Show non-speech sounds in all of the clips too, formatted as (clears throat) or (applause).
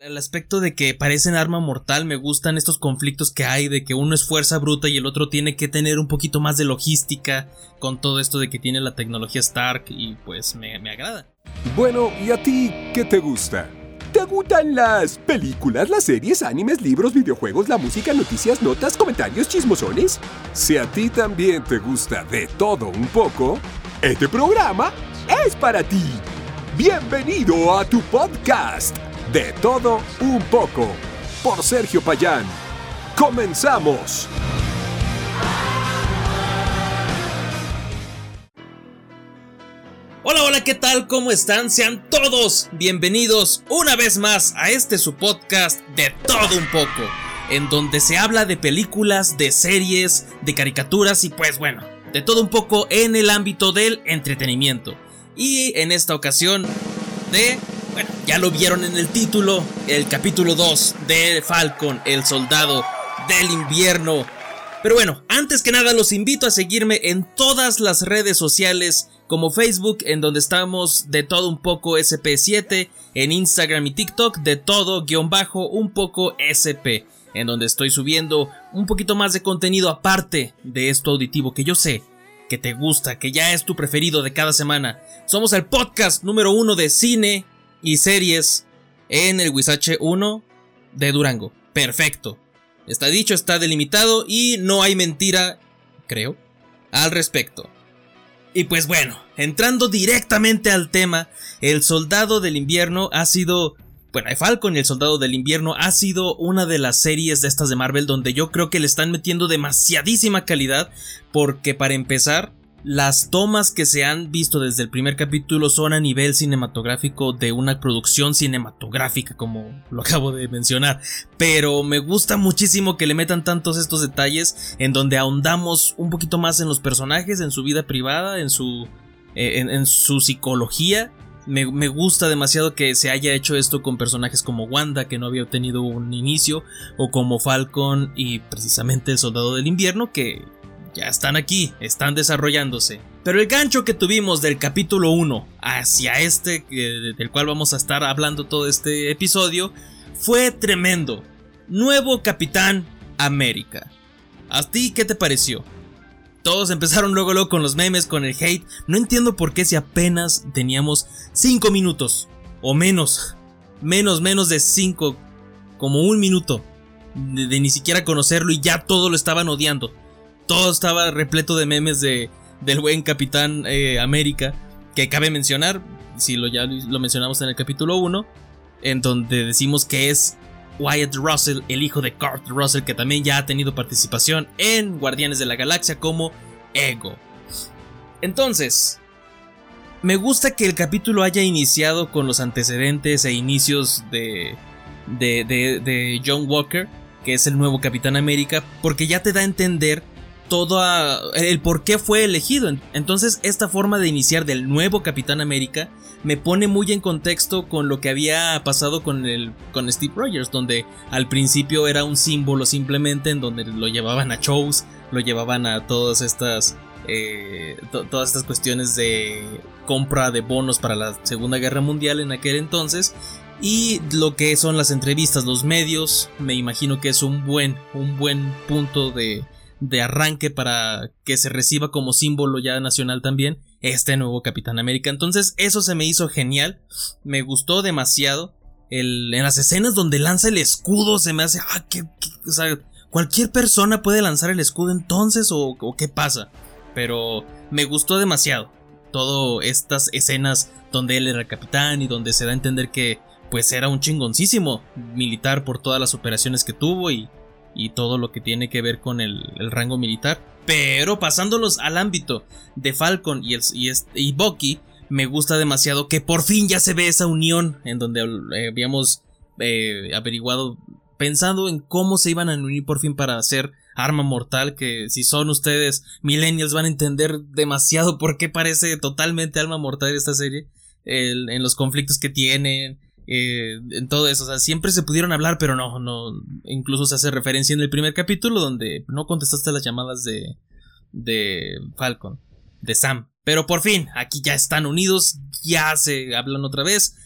El aspecto de que parecen arma mortal, me gustan estos conflictos que hay, de que uno es fuerza bruta y el otro tiene que tener un poquito más de logística con todo esto de que tiene la tecnología Stark y pues me, me agrada. Bueno, ¿y a ti qué te gusta? ¿Te gustan las películas, las series, animes, libros, videojuegos, la música, noticias, notas, comentarios, chismosones? Si a ti también te gusta de todo un poco, este programa es para ti. Bienvenido a tu podcast de todo un poco, por Sergio Payán. ¡Comenzamos! Hola, hola, ¿qué tal? ¿Cómo están? Sean todos bienvenidos una vez más a este su podcast de todo un poco, en donde se habla de películas, de series, de caricaturas y pues bueno, de todo un poco en el ámbito del entretenimiento. Y en esta ocasión de bueno, ya lo vieron en el título, el capítulo 2 de Falcon, el soldado del invierno. Pero bueno, antes que nada los invito a seguirme en todas las redes sociales como Facebook en donde estamos de todo un poco SP7, en Instagram y TikTok de todo guion bajo un poco SP, en donde estoy subiendo un poquito más de contenido aparte de esto auditivo que yo sé que te gusta, que ya es tu preferido de cada semana. Somos el podcast número uno de cine, y series en el Wisache 1 de Durango. Perfecto. Está dicho, está delimitado y no hay mentira, creo, al respecto. Y pues bueno, entrando directamente al tema, El Soldado del Invierno ha sido... Bueno, Falcon y El Soldado del Invierno ha sido una de las series de estas de Marvel donde yo creo que le están metiendo demasiadísima calidad porque para empezar las tomas que se han visto desde el primer capítulo son a nivel cinematográfico de una producción cinematográfica, como lo acabo de mencionar. Pero me gusta muchísimo que le metan tantos estos detalles en donde ahondamos un poquito más en los personajes, en su vida privada, en su, eh, en, su psicología. Me, me, gusta demasiado que se haya hecho esto con personajes como Wanda, que no había tenido un inicio, o como Falcon y precisamente el Soldado del Invierno, que ya están aquí, están desarrollándose. Pero el gancho que tuvimos del capítulo 1 hacia este, del cual vamos a estar hablando todo este episodio, fue tremendo. Nuevo Capitán América. ¿A ti qué te pareció? Todos empezaron luego, luego con los memes, con el hate. No entiendo por qué si apenas teníamos 5 minutos. O menos. Menos, menos de 5. Como un minuto. de, ni siquiera conocerlo y ya todo lo estaban odiando todo estaba repleto de memes de, del buen Capitán eh, América, que cabe mencionar, si lo, ya lo mencionamos en el capítulo 1, en donde decimos que es Wyatt Russell, el hijo de Kurt Russell, que también ya ha tenido participación en Guardianes de la Galaxia como Ego. Entonces, me gusta que el capítulo haya iniciado con los antecedentes e inicios de, de, de, de John Walker, que es el nuevo Capitán América, porque ya te da a entender todo el por qué fue elegido. Entonces, esta forma de iniciar del nuevo Capitán América me pone muy en contexto con lo que había pasado con el con Steve Rogers, donde al principio era un símbolo simplemente en donde lo llevaban a shows, lo llevaban a todas estas eh, todas estas cuestiones de compra de bonos para la Segunda Guerra Mundial en aquel entonces y lo que son las entrevistas, los medios, me imagino que es un buen un buen punto de de arranque para que se reciba como símbolo ya nacional también este nuevo Capitán América. Entonces eso se me hizo genial, me gustó demasiado. El, en las escenas donde lanza el escudo se me hace, ah, que, o sea, cualquier persona puede lanzar el escudo entonces o, o qué pasa. Pero me gustó demasiado todo estas escenas donde él era capitán y donde se da a entender que pues era un chingoncísimo militar por todas las operaciones que tuvo y y todo lo que tiene que ver con el, rango militar. Pero pasándolos al ámbito de Falcon y, el, y, Bucky, me gusta demasiado que por fin ya se ve esa unión en donde eh, habíamos eh, averiguado, pensando en cómo se iban a unir por fin para hacer arma mortal, que si son ustedes millennials van a entender demasiado por qué parece totalmente arma mortal esta serie, en los conflictos que tienen, eh, en todo eso. O sea, siempre se pudieron hablar, pero no, no. Incluso se hace referencia en el primer capítulo donde no contestaste las llamadas de. de Falcon, de Sam. Pero por fin, aquí ya están unidos, ya se hablan otra vez.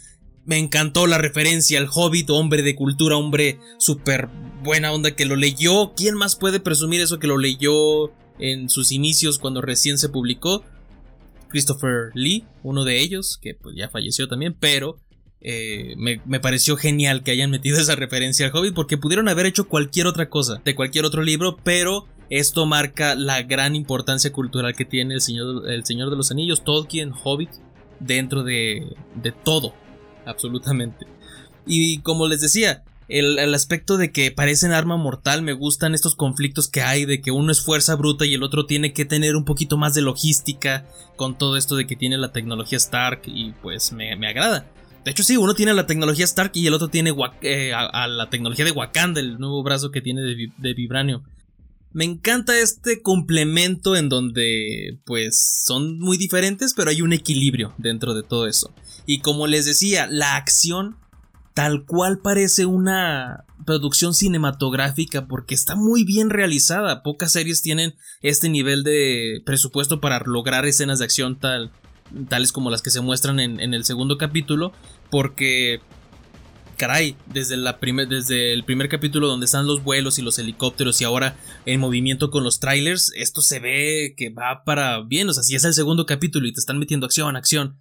Me encantó la referencia al hobbit, hombre de cultura, hombre súper buena onda que lo leyó. ¿Quién más puede presumir eso que lo leyó en sus inicios cuando recién se publicó? Christopher Lee, uno de ellos, que pues ya falleció también, pero eh, me, pareció genial que hayan metido (laughs) esa referencia al Hobbit porque pudieron haber hecho cualquier otra cosa de cualquier otro libro, pero esto marca la gran importancia cultural que tiene el Señor, de los Anillos, Tolkien, Hobbit, dentro de, todo, absolutamente. Y como les decía, el, aspecto de que parecen arma mortal, me gustan estos conflictos que hay, de que uno es fuerza bruta y el otro tiene que tener un poquito más de logística con todo esto de que tiene la tecnología Stark y pues me agrada. De hecho, sí, uno tiene la tecnología Stark y el otro tiene eh, a, la tecnología de Wakanda, el nuevo brazo que tiene de, de Vibranio. Me encanta este complemento en donde, pues, son muy diferentes, pero hay un equilibrio dentro de todo eso. Y como les decía, la acción tal cual parece una producción cinematográfica porque está muy bien realizada. Pocas series tienen este nivel de presupuesto para lograr escenas de acción tal, tales como las que se muestran en, el segundo capítulo, porque caray, desde, la desde el primer capítulo donde están los vuelos y los helicópteros y ahora en movimiento con los trailers, esto se ve que va para bien, o sea, si es el segundo capítulo y te están metiendo acción, acción,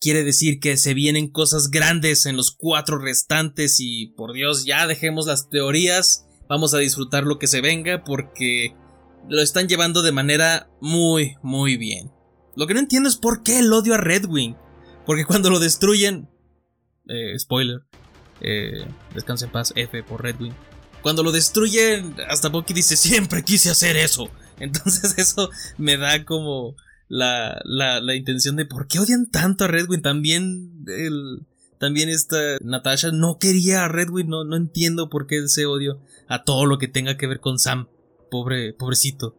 quiere decir que se vienen cosas grandes en los cuatro restantes y por Dios, ya dejemos las teorías, vamos a disfrutar lo que se venga porque lo están llevando de manera muy, muy bien. Lo que no entiendo es por qué el odio a Redwing. Porque cuando lo destruyen... Eh, spoiler. Eh, descansa en paz, F por Redwing. Cuando lo destruyen, hasta Bucky dice, siempre quise hacer eso. (laughs) Entonces eso me da como la, la, la intención de por qué odian tanto a Redwing. También el, también esta Natasha no quería a Redwing, no, no entiendo por qué ese odio a todo lo que tenga que ver con Sam. Pobre, pobrecito.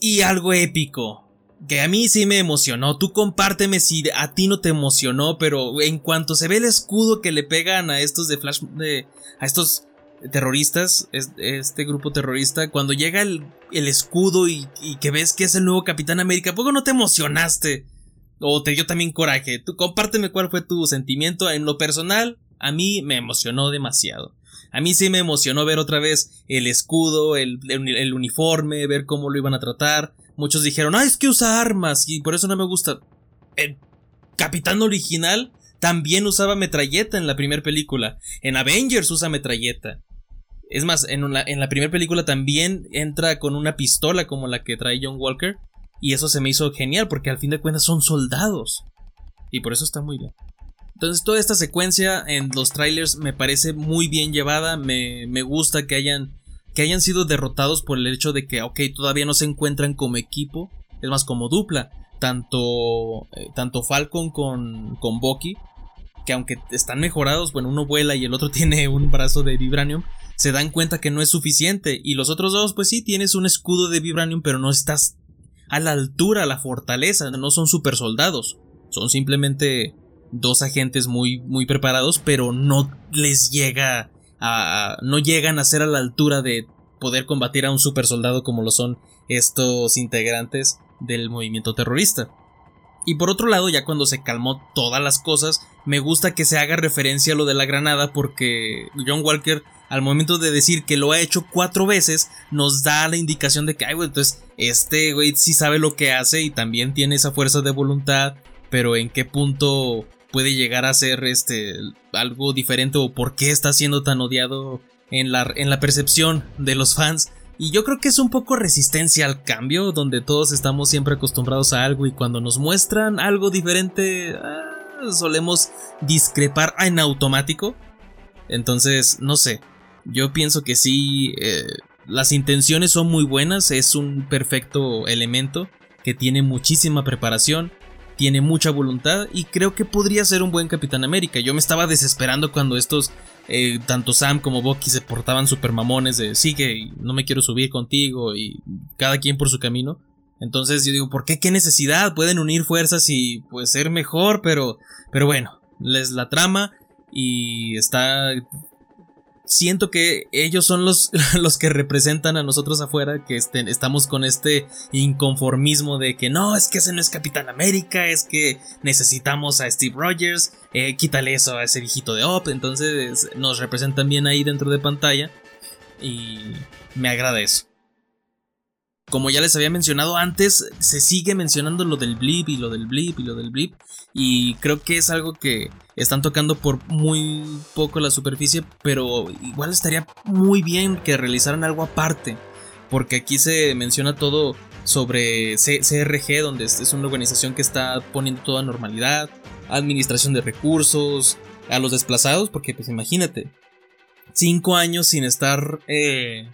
Y algo épico que a mí sí me emocionó. Tú compárteme si a ti no te emocionó, pero en cuanto se ve el escudo que le pegan a estos de Flash, de, a estos terroristas, este grupo terrorista, cuando llega el, el escudo y, que ves que es el nuevo Capitán América, ¿poco no te emocionaste? O te dio también coraje. Tú compárteme cuál fue tu sentimiento. En lo personal, a mí me emocionó demasiado. A mí sí me emocionó ver otra vez el escudo, el, el uniforme, ver cómo lo iban a tratar Muchos dijeron, ah, es que usa armas y por eso no me gusta. El capitán original también usaba metralleta en la primera película. En Avengers usa metralleta. Es más, en, en la primera película también entra con una pistola como la que trae John Walker. Y eso se me hizo genial porque al fin de cuentas son soldados. Y por eso está muy bien. Entonces toda esta secuencia en los trailers me parece muy bien llevada. Me, me gusta que hayan que hayan sido derrotados por el hecho de que, ok, todavía no se encuentran como equipo, es más como dupla, tanto, eh, tanto Falcon con, con Bucky, que aunque están mejorados, bueno, uno vuela y el otro (laughs) tiene un brazo de Vibranium, se dan cuenta que no es suficiente, y los otros dos, pues sí, tienes un escudo de Vibranium, pero no estás a la altura, a la fortaleza, no son super soldados, son simplemente dos agentes muy, muy preparados, pero no les llega no llegan a ser a la altura de poder combatir a un super soldado como lo son estos integrantes del movimiento terrorista. Y por otro lado, ya cuando se calmó todas las cosas, me gusta que se haga referencia a lo de la granada porque John Walker al momento de decir que lo ha hecho cuatro veces, nos da la indicación de que, ay, güey, entonces este güey sí sabe lo que hace y también tiene esa fuerza de voluntad, pero en qué punto puede llegar a ser este algo diferente o por qué está siendo tan odiado en la, en la percepción de los fans. Y yo creo que es un poco resistencia al cambio, donde todos estamos siempre acostumbrados a algo y cuando nos muestran algo diferente, ah, solemos discrepar en automático. Entonces, no sé, yo pienso que sí, eh, las intenciones son muy buenas, es un perfecto elemento que tiene muchísima preparación tiene mucha voluntad y creo que podría ser un buen Capitán América. Yo me estaba desesperando cuando estos, eh, tanto Sam como Bucky se portaban super mamones de sigue, no me quiero subir contigo y cada quien por su camino. Entonces yo digo, ¿por qué? ¿Qué necesidad? Pueden unir fuerzas y pues ser mejor, pero, pero bueno, les la trama y está siento que ellos son los, (laughs) los que representan a nosotros afuera, que estén, estamos con este inconformismo de que no, es que ese no es Capitán América, es que necesitamos a Steve Rogers, eh, quítale eso a ese viejito de Op, entonces nos representan bien ahí dentro de pantalla y me agrada eso. Como ya les había mencionado antes, se sigue mencionando lo del blip y lo del blip y lo del blip. Y creo que es algo que están tocando por muy poco la superficie, pero igual estaría muy bien que realizaran algo aparte. Porque aquí se menciona todo sobre CRG, donde es una organización que está poniendo toda normalidad, administración de recursos, a los desplazados, porque pues imagínate, cinco años sin estar eh,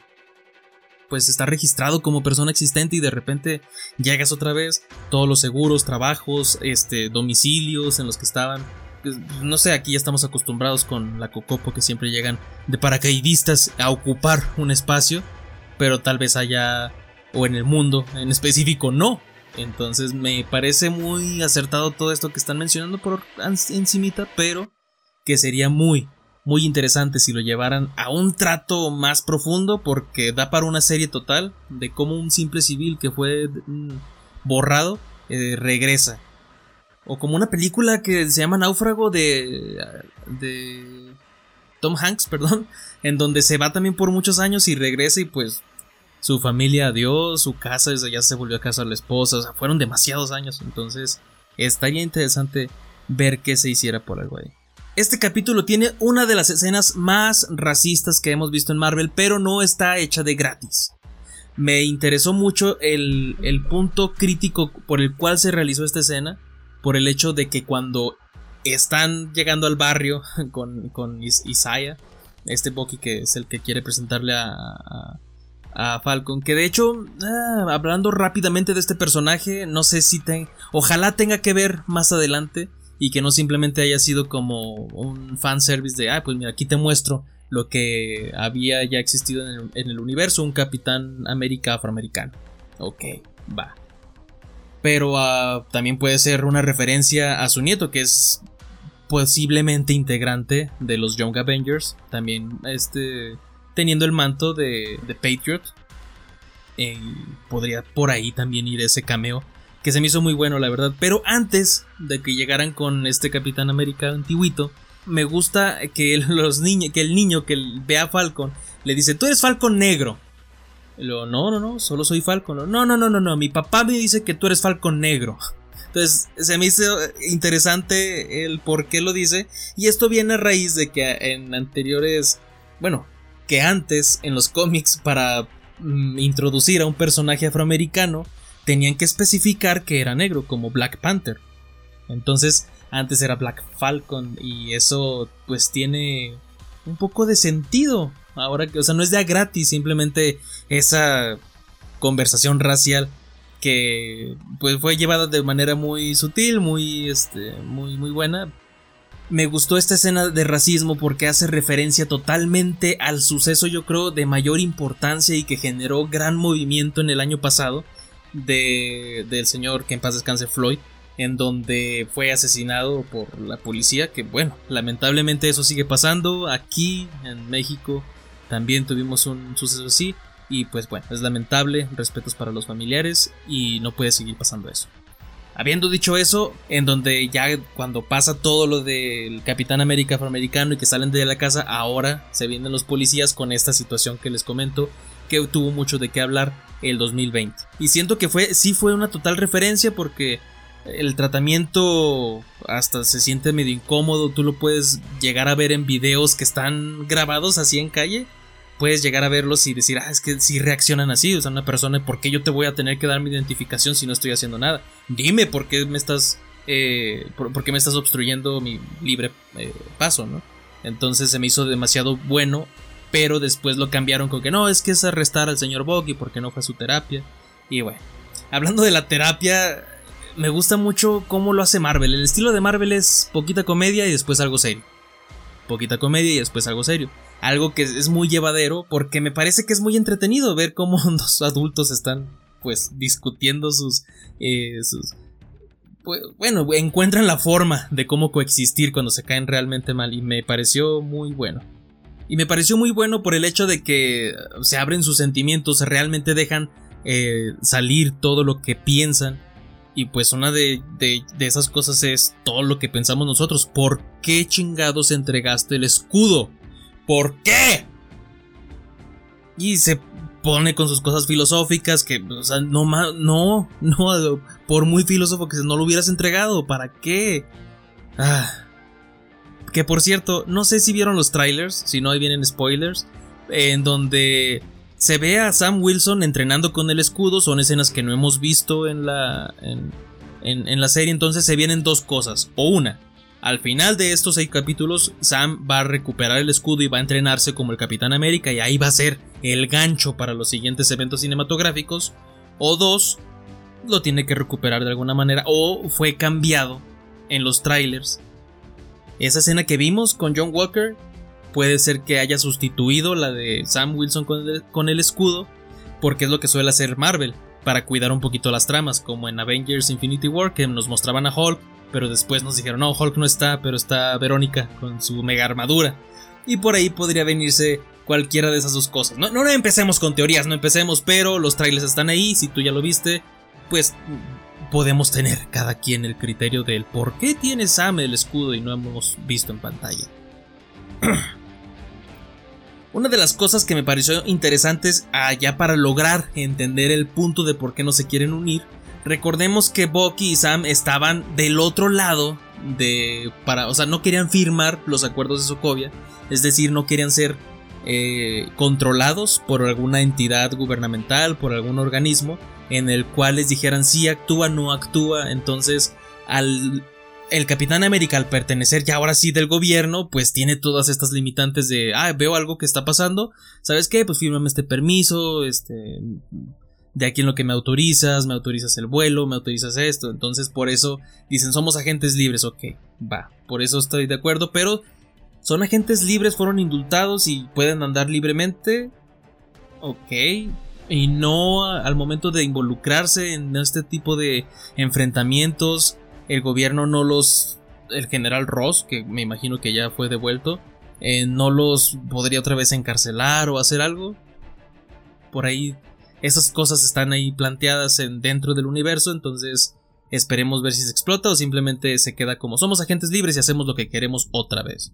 pues está registrado como persona existente y de repente llegas otra vez, todos los seguros, trabajos, este, domicilios en los que estaban. Pues, no sé, aquí ya estamos acostumbrados con la Cocopo que siempre llegan de paracaidistas a ocupar un espacio, pero tal vez allá o en el mundo en específico no. Entonces me parece muy acertado todo esto que están mencionando por encimita, pero que sería muy, muy interesante si lo llevaran a un trato más profundo porque da para una serie total de cómo un simple civil que fue mm, borrado eh, regresa. O como una película que se llama Náufrago de, de Tom Hanks, (laughs) perdón, en donde se va también por muchos años y regresa y pues su familia adiós, su casa ya se volvió a casar la esposa, o sea, fueron demasiados años, entonces estaría interesante ver qué se hiciera por algo ahí. Este capítulo tiene una de las escenas más racistas que hemos visto en Marvel, pero no está hecha de gratis. Me interesó mucho el, punto crítico por el cual se realizó esta escena, por el hecho de que cuando están llegando al barrio (laughs) con, con Isaiah, este Bucky que es el que quiere presentarle a, a, Falcon, que de hecho, ah, hablando rápidamente de este personaje, no sé si te, ojalá tenga que ver más adelante y que no simplemente haya sido como un fanservice de, ah, pues mira, aquí te muestro lo que había ya existido en el, universo, un Capitán América afroamericano. Ok, va. Pero ah, también puede ser una referencia a su nieto, que es posiblemente integrante de los Young Avengers, también este, teniendo el manto de, Patriot. Eh, podría por ahí también ir ese cameo que se me hizo muy bueno, la verdad. Pero antes de que llegaran con este Capitán América antiguito, me gusta que (laughs) los niños, que el niño que ve a Falcon le dice, tú eres Falcon negro. Y no, no, no, solo soy Falcon. No, no, no, no, no, mi papá me dice que tú eres Falcon negro. (laughs) Entonces se me hizo interesante el por qué lo dice. Y esto viene a raíz de que en anteriores, bueno, que antes en los cómics para mm, introducir a un personaje afroamericano, tenían que especificar que era negro, como Black Panther. Entonces, antes era Black Falcon y eso pues tiene un poco de sentido. Ahora que, o sea, no es de a gratis, simplemente esa conversación racial que pues fue llevada de manera muy sutil, muy este muy muy buena. Me gustó esta escena de racismo porque hace referencia totalmente al suceso yo creo de mayor importancia y que generó gran movimiento en el año pasado, de, del señor que en paz descanse Floyd, en donde fue asesinado por la policía, que bueno, lamentablemente eso sigue pasando aquí en México, también tuvimos un suceso así, y pues bueno, es lamentable, respetos para los familiares, y no puede seguir pasando eso. Habiendo dicho eso, en donde ya cuando pasa todo lo del Capitán América afroamericano y que salen de la casa, ahora se vienen los policías con esta situación que les comento, que tuvo mucho de qué hablar el 2020. Y siento que fue, sí fue una total referencia porque el tratamiento hasta se siente medio incómodo, tú lo puedes llegar a ver en videos que están grabados así en calle. Puedes llegar a verlos y decir, ah, es que si reaccionan así, o sea, una persona, ¿por qué yo te voy a tener que dar mi identificación si no estoy haciendo nada? Dime por qué me estás, eh, por, qué me estás obstruyendo mi libre eh, paso, ¿no? Entonces se me hizo demasiado bueno pero después lo cambiaron con que no, es que es arrestar al señor Boggy porque no fue a su terapia. Y bueno, hablando de la terapia, me gusta mucho cómo lo hace Marvel. El estilo de Marvel es poquita comedia y después algo serio. Poquita comedia y después algo serio. Algo que es muy llevadero porque me parece que es muy entretenido ver cómo (laughs) los adultos están pues discutiendo sus... Eh, sus pues, bueno, encuentran la forma de cómo coexistir cuando se caen realmente mal y me pareció muy bueno. Y me pareció muy bueno por el hecho de que se abren sus sentimientos, realmente dejan eh, salir todo lo que piensan. Y pues una de, de, esas cosas es todo lo que pensamos nosotros. ¿Por qué chingados entregaste el escudo? ¿Por qué? Y se pone con sus cosas filosóficas que, o no, no, no, por muy filósofo que no lo hubieras entregado, ¿para qué? Ah. Que por cierto, no sé si vieron los trailers, si no ahí vienen spoilers, en donde se ve a Sam Wilson entrenando con el escudo, son escenas que no hemos visto en la, en, en la serie, entonces se vienen dos cosas, o una, al final de estos seis capítulos, Sam va a recuperar el escudo y va a entrenarse como el Capitán América y ahí va a ser el gancho para los siguientes eventos cinematográficos. O dos, lo tiene que recuperar de alguna manera o fue cambiado en los trailers. Esa escena que vimos con John Walker puede ser que haya sustituido la de Sam Wilson con el, escudo porque es lo que suele hacer Marvel para cuidar un poquito las tramas, como en Avengers Infinity War que nos mostraban a Hulk pero después nos dijeron, no, Hulk no está, pero está Verónica con su mega armadura. Y por ahí podría venirse cualquiera de esas dos cosas. No, no empecemos con teorías, no empecemos, pero los trailers están ahí, si tú ya lo viste, pues podemos tener cada quien el criterio del por qué tiene Sam el escudo y no hemos visto en pantalla. (clears throat) Una de las cosas que me pareció interesantes allá para lograr entender el punto de por qué no se quieren unir Recordemos que Bucky y Sam estaban del otro lado de para, o sea, no querían firmar los acuerdos de Sokovia, es decir, no querían ser eh, controlados por alguna entidad gubernamental, por algún organismo en el cual les dijeran si actúa, no actúa, entonces al el Capitán América al pertenecer ya ahora sí del gobierno, pues tiene todas estas limitantes de, ah, veo algo que está pasando, ¿sabes qué? Pues fírmame este permiso, este, de aquí en lo que me autorizas, me autorizas el vuelo, me autorizas esto. Entonces por eso dicen somos agentes libres, ok, va, por eso estoy de acuerdo, pero son agentes libres, fueron indultados y pueden andar libremente, ok, y no al momento de involucrarse en este tipo de enfrentamientos, el gobierno no los, el general Ross, que me imagino que ya fue devuelto, eh, no los podría otra vez encarcelar o hacer algo. Por ahí esas cosas están ahí planteadas en, dentro del universo, entonces esperemos ver si se explota o simplemente se queda como somos agentes libres y hacemos lo que queremos otra vez.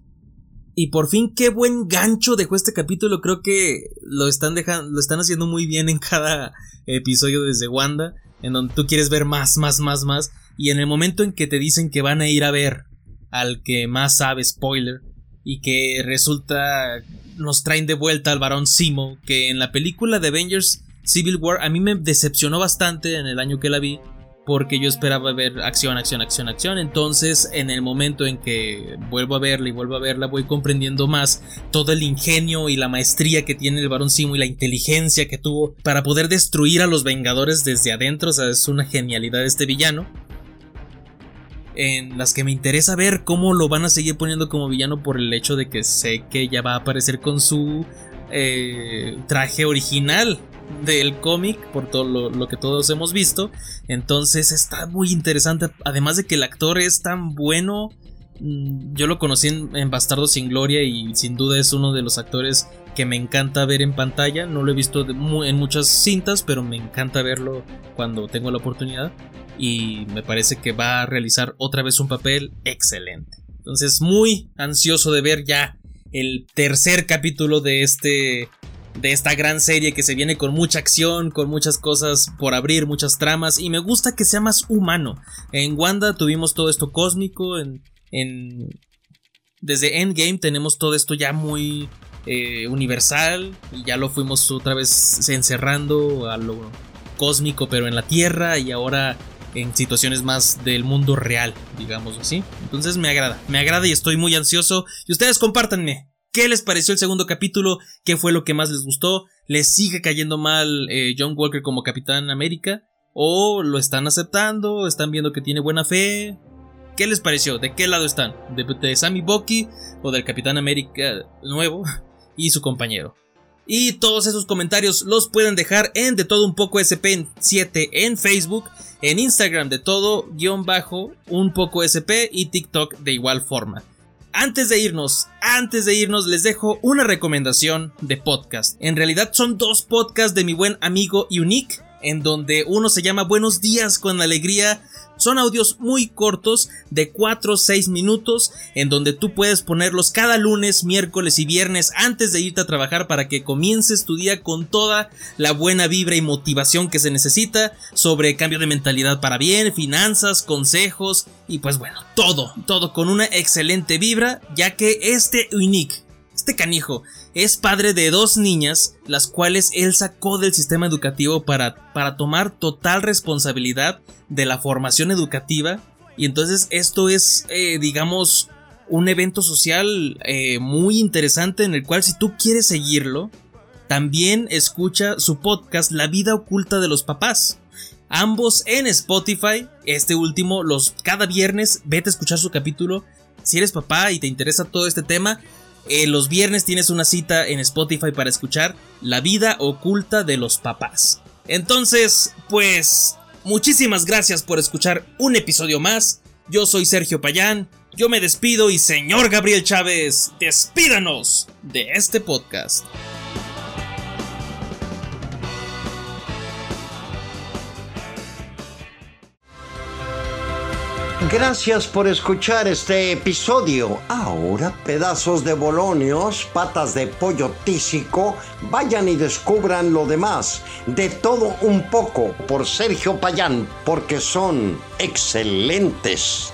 Y por fin, qué buen gancho dejó este capítulo. Creo que lo están dejando, lo están haciendo muy bien en cada episodio desde Wanda, en donde tú quieres ver más, más, más, más. Y en el momento en que te dicen que van a ir a ver al que más sabe, spoiler, y que resulta nos traen de vuelta al varón Simo, que en la película de Avengers Civil War a mí me decepcionó bastante en el año que la vi porque yo esperaba ver acción, acción, acción, acción. Entonces, en el momento en que vuelvo a verla y vuelvo a verla, voy comprendiendo más todo el ingenio y la maestría que tiene el Barón Simo y la inteligencia que tuvo para poder destruir a los Vengadores desde adentro. O sea, es una genialidad este villano. En las que me interesa ver cómo lo van a seguir poniendo como villano por el hecho de que sé que ya va a aparecer con su eh, traje original del cómic, por todo lo, que todos hemos visto. Entonces está muy interesante. Además de que el actor es tan bueno. Mm, yo lo conocí en, Bastardo sin Gloria y sin duda es uno de los actores que me encanta ver en pantalla. No lo he visto en muchas cintas, pero me encanta verlo cuando tengo la oportunidad. Y me parece que va a realizar otra vez un papel excelente. Entonces muy ansioso de ver ya el tercer capítulo de este de esta gran serie que se viene con mucha acción, con muchas cosas por abrir, muchas tramas y me gusta que sea más humano. En Wanda tuvimos todo esto cósmico, en, en desde Endgame tenemos todo esto ya muy eh, universal y ya lo fuimos otra vez encerrando a lo cósmico pero en la Tierra y ahora en situaciones más del mundo real, digamos así. Entonces me agrada, me agrada y estoy muy ansioso y ustedes compártanme ¿Qué les pareció el segundo capítulo? ¿Qué fue lo que más les gustó? ¿Les sigue cayendo mal eh, John Walker como Capitán América? ¿O lo están aceptando? ¿Están viendo que tiene buena fe? ¿Qué les pareció? ¿De qué lado están? ¿De, Sammy Bucky o del Capitán América nuevo (laughs) y su compañero? Y todos esos comentarios los pueden dejar en de todo un poco SP7 en Facebook, en Instagram de todo guion bajo un poco SP y TikTok de igual forma. Antes de irnos, antes de irnos les dejo una recomendación de podcast. En realidad son dos podcasts de mi buen amigo Unique, en donde uno se llama Buenos días con alegría son audios muy cortos de 4 o 6 minutos en donde tú puedes ponerlos cada lunes, miércoles y viernes antes de irte a trabajar para que comiences tu día con toda la buena vibra y motivación que se necesita sobre cambio de mentalidad para bien, finanzas, consejos y pues bueno, todo, todo con una excelente vibra ya que este Unique, este canijo, es padre de dos niñas, las cuales él sacó del sistema educativo para, para tomar total responsabilidad de la formación educativa. Y entonces esto es, eh, digamos, un evento social eh, muy interesante en el cual si tú quieres seguirlo, también escucha su podcast La vida oculta de los papás. Ambos en Spotify, este último los cada viernes vete a escuchar su capítulo. Si eres papá y te interesa todo este tema, eh, los viernes tienes una cita en Spotify para escuchar La vida oculta de los papás. Entonces, pues, muchísimas gracias por escuchar un episodio más. Yo soy Sergio Payán, yo me despido y señor Gabriel Chávez, despídanos de este podcast. Gracias por escuchar este episodio. Ahora, pedazos de bolonios, patas de pollo tísico, vayan y descubran lo demás. De todo un poco por Sergio Payán, porque son excelentes.